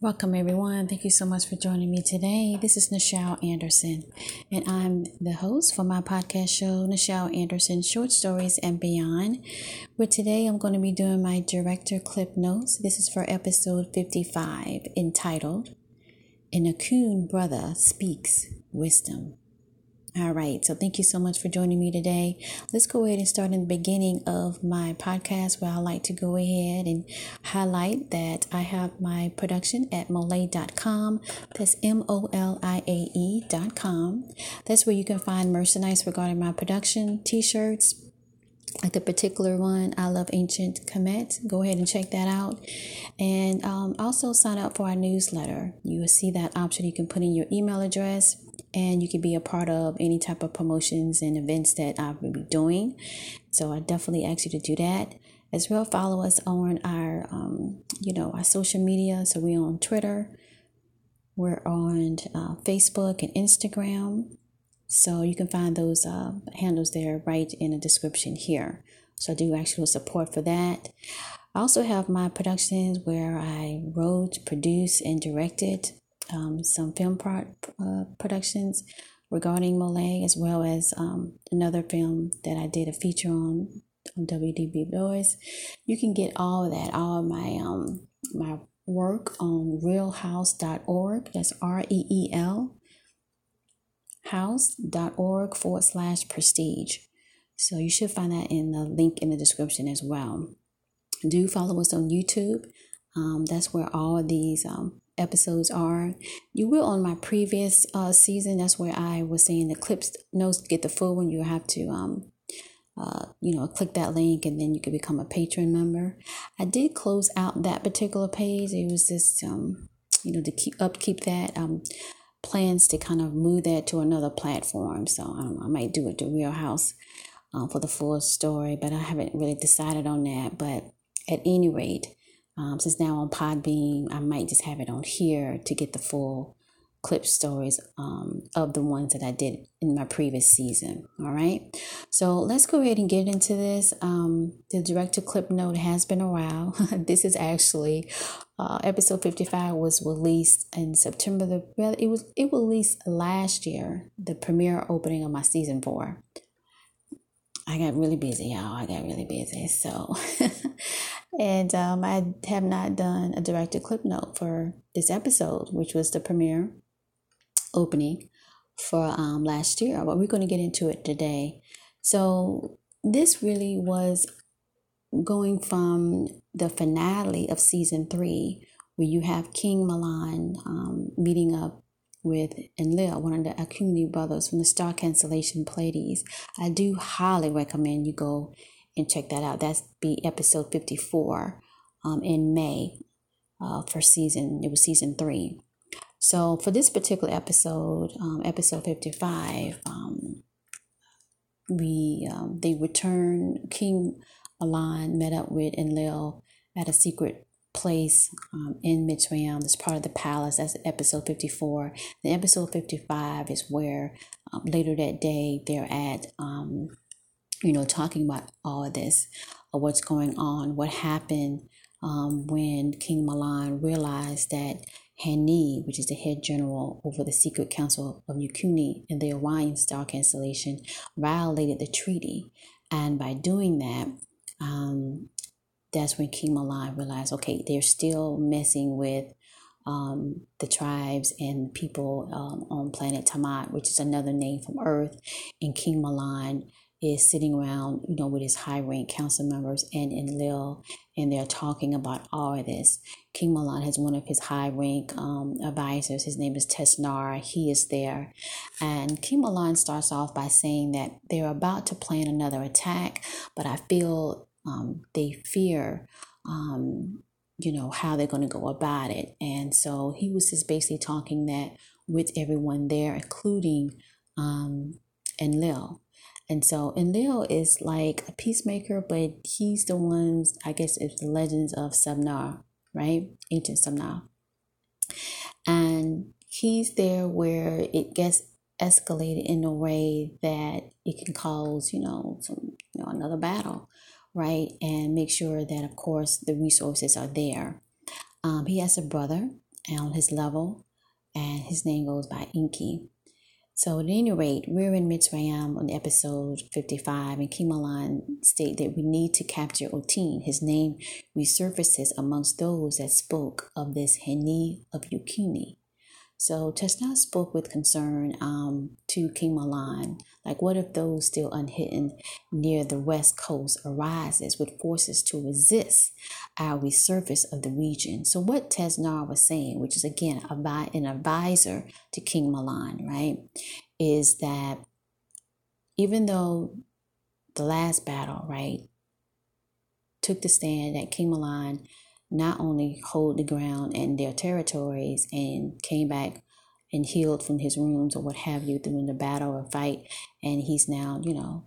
Welcome, everyone. Thank you so much for joining me today. This is Nichelle Anderson, and I'm the host for my podcast show, Nichelle Anderson Short Stories and Beyond. Where today I'm going to be doing my director clip notes. This is for episode 55, entitled An Akoon Brother Speaks Wisdom. All right. So thank you so much for joining me today. Let's go ahead and start in the beginning of my podcast where I like to go ahead and highlight that I have my production at moliae.com. That's M O L I A E.com. That's where you can find merchandise regarding my production, t shirts, like the particular one, I love ancient Kemet. Go ahead and check that out. And um, also sign up for our newsletter. You will see that option. You can put in your email address and you can be a part of any type of promotions and events that I will be doing. So I definitely ask you to do that. As well, follow us on our, um, you know, our social media. So we're on Twitter, we're on uh, Facebook and Instagram. So you can find those uh, handles there right in the description here. So I do actual support for that. I also have my productions where I wrote, produced, and directed um, some film pro- uh, productions regarding moliae, as well as um, another film that I did a feature on on WDB Boys. You can get all of that, all of my um my work on reelhouse.org. That's R E E L house.org forward slash prestige. So you should find that in the link in the description as well. Do follow us on YouTube. Um, that's where all of these um, episodes are. You will on my previous uh, season. That's where I was saying the clips notes get the full one. You have to um, uh, you know, click that link and then you can become a patron member. I did close out that particular page. It was just, um, you know, to keep upkeep that. Um, plans to kind of move that to another platform. So um, I might do it to Reelhouse um, for the full story, but I haven't really decided on that. But at any rate, um, since now on Podbean, I might just have it on here to get the full clip stories um, of the ones that I did in my previous season. All right. So let's go ahead and get into this. Um, the director clip note has been a while. this is actually uh, episode 55 was released in September. The well, it was it released last year, the premiere opening of my season four. I got really busy, y'all. I got really busy. So, and um, I have not done a director clip note for this episode, which was the premiere opening for um, last year. But we're going to get into it today. So, this really was going from the finale of season three, where you have King Milan um, meeting up with Enlil, one of the Akoon brothers from the Star Constellation Pleiades. I do highly recommend you go and check that out. That's be episode 54 um, in May uh, for season, it was season three. So for this particular episode, um, episode 55, um, we um, they return King Milan met up with Enlil at a secret place um, in Mitzrayim. That's part of the palace. That's episode 54. The episode 55 is where um, later that day they're at, um, you know, talking about all of this, uh, what's going on, what happened um, when King Milan realized that Hani, which is the head general over the secret council of Yukuni in the Orion star constellation, violated the treaty. And by doing that, um, that's when King Milan realized, okay, they're still messing with um, the tribes and people um, on planet Tamat, which is another name from Earth. And King Milan is sitting around, you know, with his high rank council members and Enlil, and they're talking about all of this. King Milan has one of his high rank um, advisors. His name is Tesnar. He is there. And King Milan starts off by saying that they're about to plan another attack, but I feel um, they fear um, you know how they're going to go about it and so he was just basically talking that with everyone there including um, enlil and so enlil is like a peacemaker but he's the ones i guess it's the legends of Subnar, right ancient Subnar, and he's there where it gets escalated in a way that it can cause you know some you know another battle right? And make sure that, of course, the resources are there. Um, he has a brother, on his level, and his name goes by Enki. So at any rate, we're in Mitzrayim on episode 55, and King Milan state that we need to capture Otin. His name resurfaces amongst those that spoke of this Heni of Yukuni. So Tesnar spoke with concern um, to King Milan, like what if those still unhidden near the west coast arises with forces to resist our resurface of the region? So what Tesnar was saying, which is again an advisor to King Milan, right, is that even though the last battle, right, took the stand that King Milan not only hold the ground and their territories and came back and healed from his wounds or what have you during the battle or fight, and he's now, you know,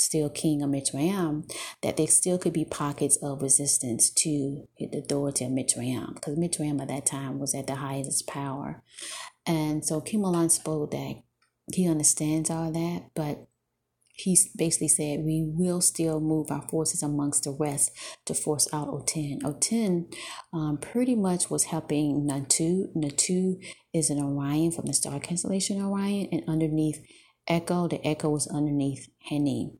still king of Mitzrayim, that there still could be pockets of resistance to the authority of Mitzrayim, because Mitzrayim at that time was at the highest power. And so Milan spoke that he understands all that, but he basically said we will still move our forces amongst the rest to force out Otin. Otin um, pretty much was helping Natu. Natu is an Orion from the star constellation Orion, and underneath Echo, the Echo was underneath Heni.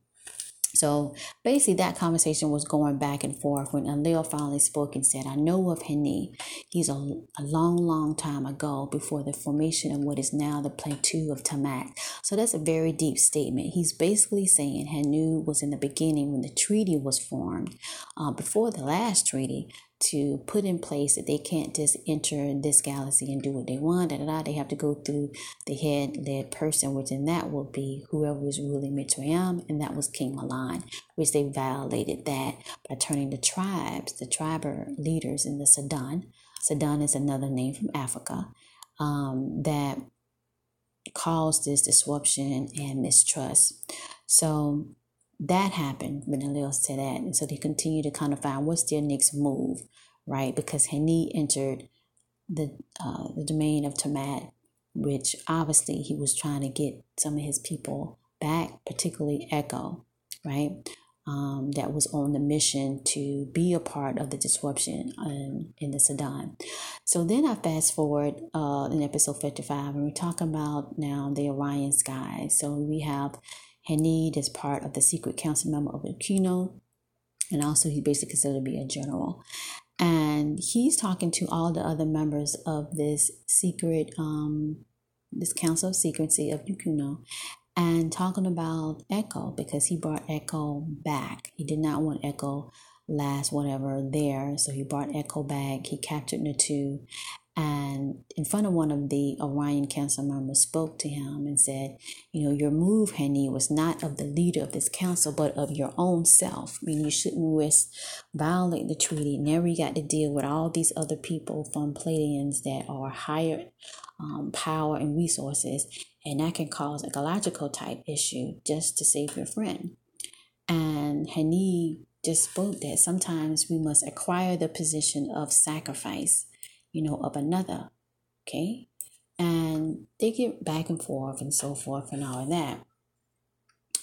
So basically, that conversation was going back and forth when Enlil finally spoke and said, I know of Heni. He's a, a long, long time ago before the formation of what is now the plateau of Tamat. So that's a very deep statement. He's basically saying Henu was in the beginning when the treaty was formed, uh, before the last treaty to put in place that they can't just enter this galaxy and do what they want. Da, da, da. They have to go through the head led person, which in that will be whoever is ruling Mitzrayim, and that was King Milan, which they violated that by turning the tribes, the tribal leaders in the Sudan. Sudan is another name from Africa um, that caused this disruption and mistrust. So that happened when Enlil said that. And so they continue to kind of find what's their next move, right? Because Heni entered the uh, the domain of Tamat, which obviously he was trying to get some of his people back, particularly Echo, right? Um, that was on the mission to be a part of the disruption um, in the Sudan. So then I fast forward uh, in episode 55, and we're talking about now the Orion sky. So we have Hanid is part of the secret council member of Aquino, and also he's basically considered to be a general. And he's talking to all the other members of this secret, um, this council of secrecy of Yukuno, and talking about Echo because he brought Echo back. He did not want Echo last whatever there, so he brought Echo back. He captured Natu, and in front of one of the Orion Council members spoke to him and said, you know, your move, Henny, was not of the leader of this council, but of your own self. I mean, you shouldn't risk violate the treaty. Never you got to deal with all these other people from Pleiadians that are higher um, power and resources, and that can cause galactical type issue just to save your friend. And Henny just spoke that sometimes we must acquire the position of sacrifice you know, of another. Okay. And they get back and forth and so forth and all of that.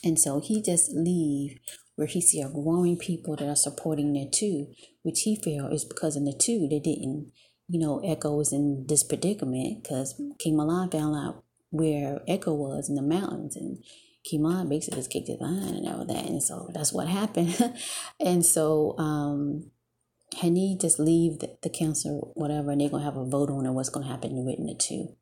And so he just leave where he see a growing people that are supporting Natu, which he feel is because in the two they didn't, you know, Echo was in this predicament because King Milan found out where Echo was in the mountains and King Milan basically just kicked his behind and all that. And so that's what happened. and so um Henny just leave the, the council, whatever, and they're gonna have a vote on what's gonna happen with Natu.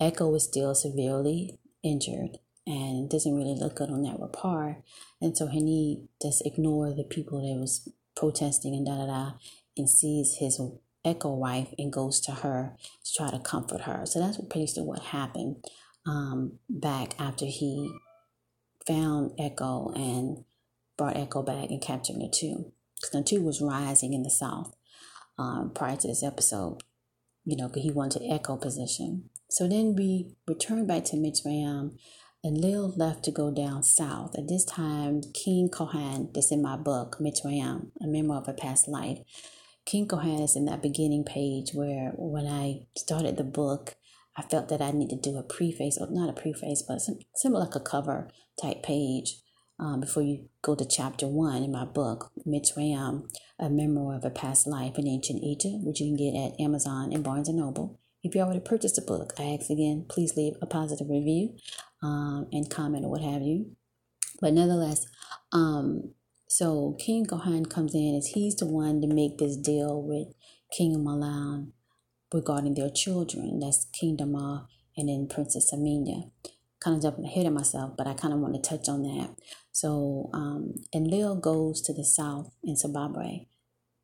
Echo is still severely injured and doesn't really look good on that report. And so Henny just ignore the people that was protesting and da da da and sees his Echo wife and goes to her to try to comfort her. So that's basically what happened um, back after he found Echo and brought Echo back and captured the because Natu was rising in the south um, prior to this episode, you know, because he wanted to echo position. So then we returned back to Mitzrayim, Enlil left to go down south. At this time, King Kohan, that's in my book, Mitzrayim, a memoir of a past life, King Kohan is in that beginning page where when I started the book, I felt that I need to do a preface, or not a preface, but some, similar like a cover type page um, before you go to chapter one in my book, Mitzrayim, A Memoir of a Past Life in Ancient Egypt, which you can get at Amazon and Barnes & Noble. If you already purchased the book, I ask again, please leave a positive review um, and comment or what have you. But nonetheless, um, so King Kohan comes in as he's the one to make this deal with King Milan regarding their children. That's King Damar and then Princess Amina. Kind of jumping ahead of myself, but I kind of want to touch on that. So, um, Enlil goes to the south in Zimbabwe,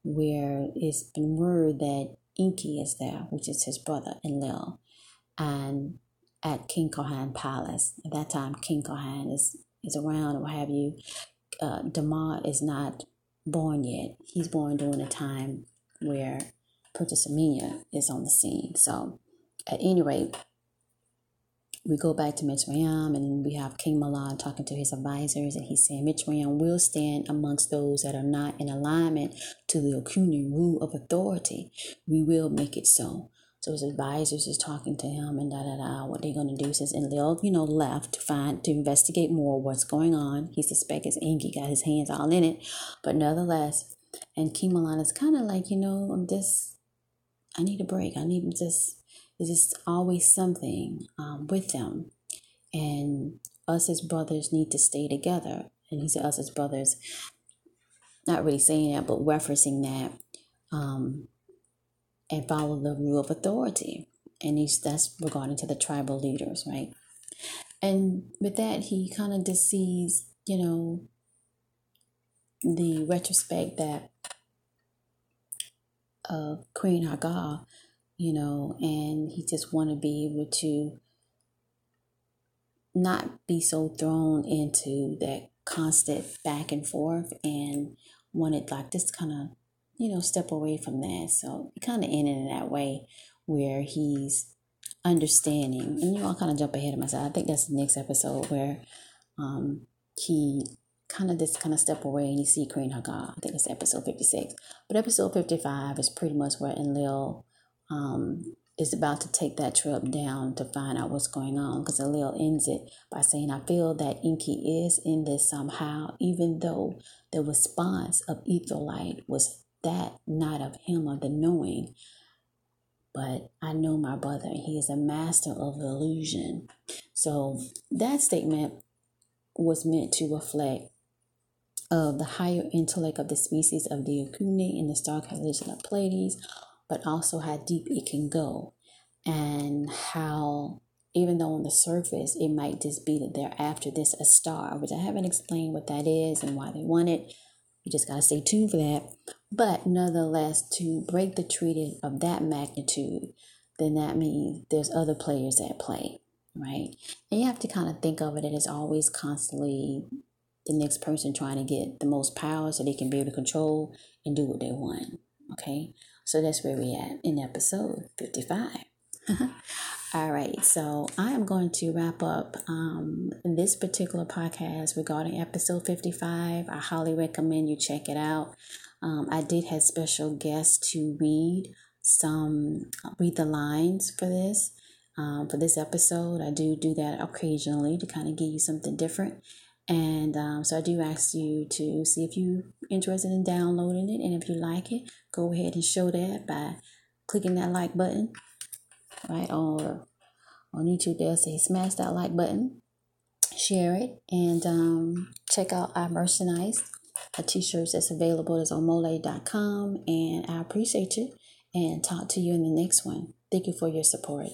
where it's been word that Enki is there, which is his brother Enlil, and at King Kohan Palace. At that time, King Kohan is is around, or what have you. Uh, Damar is not born yet. He's born during a time where Princess Amina is on the scene. So, at any rate, we go back to Mitzrayim and we have King Milan talking to his advisors and he's saying Mitzrayim will stand amongst those that are not in alignment to the Okuni rule of authority. We will make it so. So his advisors is talking to him and da da da what they're gonna do since Enlil, you know, left to find to investigate more what's going on. He suspects his got his hands all in it. But nonetheless, and King Milan is kinda like, you know, I'm just I need a break. I need just there's just always something um, with them. And us as brothers need to stay together. And he said, us as brothers, not really saying that, but referencing that, um, and follow the rule of authority. And he's that's regarding to the tribal leaders, right? And with that, he kind of sees, you know, the retrospect that of uh, Queen Hagar you know, and he just want to be able to not be so thrown into that constant back and forth and wanted like this kind of, you know, step away from that. So it kind of ended in that way where he's understanding, and you all kind of jump ahead of myself. I think that's the next episode where um, he kind of just kind of step away and you see Queen Hagar. I think it's episode 56. But episode 55 is pretty much where Enlil um, is about to take that trip down to find out what's going on because Enlil ends it by saying, I feel that Enki is in this somehow, even though the response of Etholite was that not of him of the knowing. But I know my brother, he is a master of illusion. So that statement was meant to reflect of the higher intellect of the species of the Okune in the star constellation of Pleiades, but also how deep it can go and how even though on the surface it might just be that they're after this a star, which I haven't explained what that is and why they want it. You just gotta stay tuned for that. But nonetheless, to break the treaty of that magnitude, then that means there's other players at play, right? And you have to kind of think of it as always constantly the next person trying to get the most power so they can be able to control and do what they want. Okay. So that's where we at in episode 55. All right, so I am going to wrap up um, this particular podcast regarding episode 55. I highly recommend you check it out. Um, I did have special guests to read some, read the lines for this. Um, for this episode, I do do that occasionally to kind of give you something different. And um, so I do ask you to see if you're interested in downloading it. And if you like it, go ahead and show that by clicking that like button, right? Or on YouTube, they'll say smash that like button, share it, and um, check out our merchandise. Our t-shirts that's available is on mole.com. And I appreciate you and talk to you in the next one. Thank you for your support.